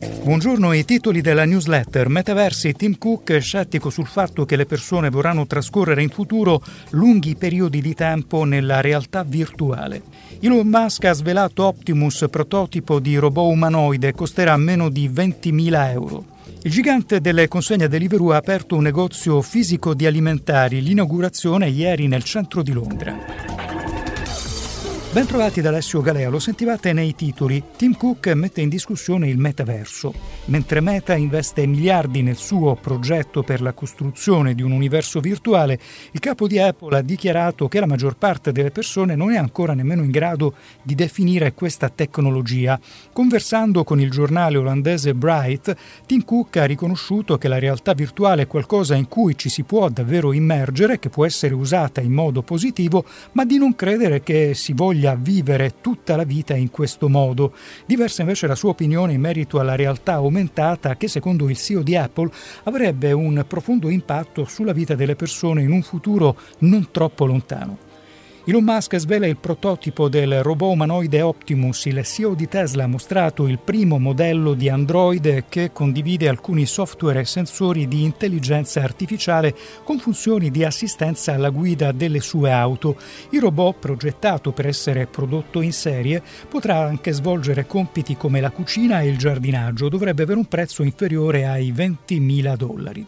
Buongiorno, i titoli della newsletter. Metaversi, Tim Cook è scettico sul fatto che le persone vorranno trascorrere in futuro lunghi periodi di tempo nella realtà virtuale. Elon Musk ha svelato Optimus, prototipo di robot umanoide, costerà meno di 20.000 euro. Il gigante delle consegne Deliveroo ha aperto un negozio fisico di alimentari, l'inaugurazione ieri nel centro di Londra. Bentrovati da Alessio Galea, lo sentivate nei titoli. Tim Cook mette in discussione il metaverso. Mentre Meta investe miliardi nel suo progetto per la costruzione di un universo virtuale, il capo di Apple ha dichiarato che la maggior parte delle persone non è ancora nemmeno in grado di definire questa tecnologia. Conversando con il giornale olandese Bright, Tim Cook ha riconosciuto che la realtà virtuale è qualcosa in cui ci si può davvero immergere, che può essere usata in modo positivo, ma di non credere che si voglia voglia vivere tutta la vita in questo modo. Diversa invece la sua opinione in merito alla realtà aumentata che secondo il CEO di Apple avrebbe un profondo impatto sulla vita delle persone in un futuro non troppo lontano. Elon Musk svela il prototipo del robot umanoide Optimus. Il CEO di Tesla ha mostrato il primo modello di Android che condivide alcuni software e sensori di intelligenza artificiale con funzioni di assistenza alla guida delle sue auto. Il robot, progettato per essere prodotto in serie, potrà anche svolgere compiti come la cucina e il giardinaggio. Dovrebbe avere un prezzo inferiore ai 20.000 dollari.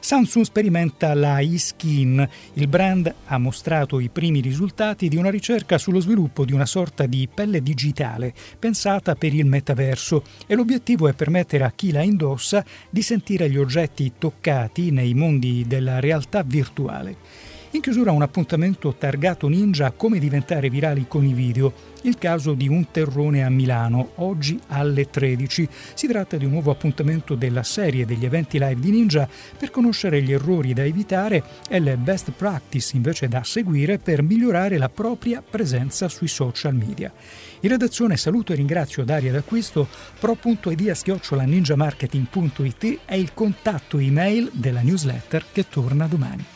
Samsung sperimenta la eSkin. Il brand ha mostrato i primi risultati di una ricerca sullo sviluppo di una sorta di pelle digitale pensata per il metaverso e l'obiettivo è permettere a chi la indossa di sentire gli oggetti toccati nei mondi della realtà virtuale. In chiusura un appuntamento targato Ninja come diventare virali con i video, il caso di un terrone a Milano, oggi alle 13. Si tratta di un nuovo appuntamento della serie degli eventi live di Ninja per conoscere gli errori da evitare e le best practice invece da seguire per migliorare la propria presenza sui social media. In redazione saluto e ringrazio Daria D'Acquisto, pro.ideas.ninjamarketing.it è il contatto email della newsletter che torna domani.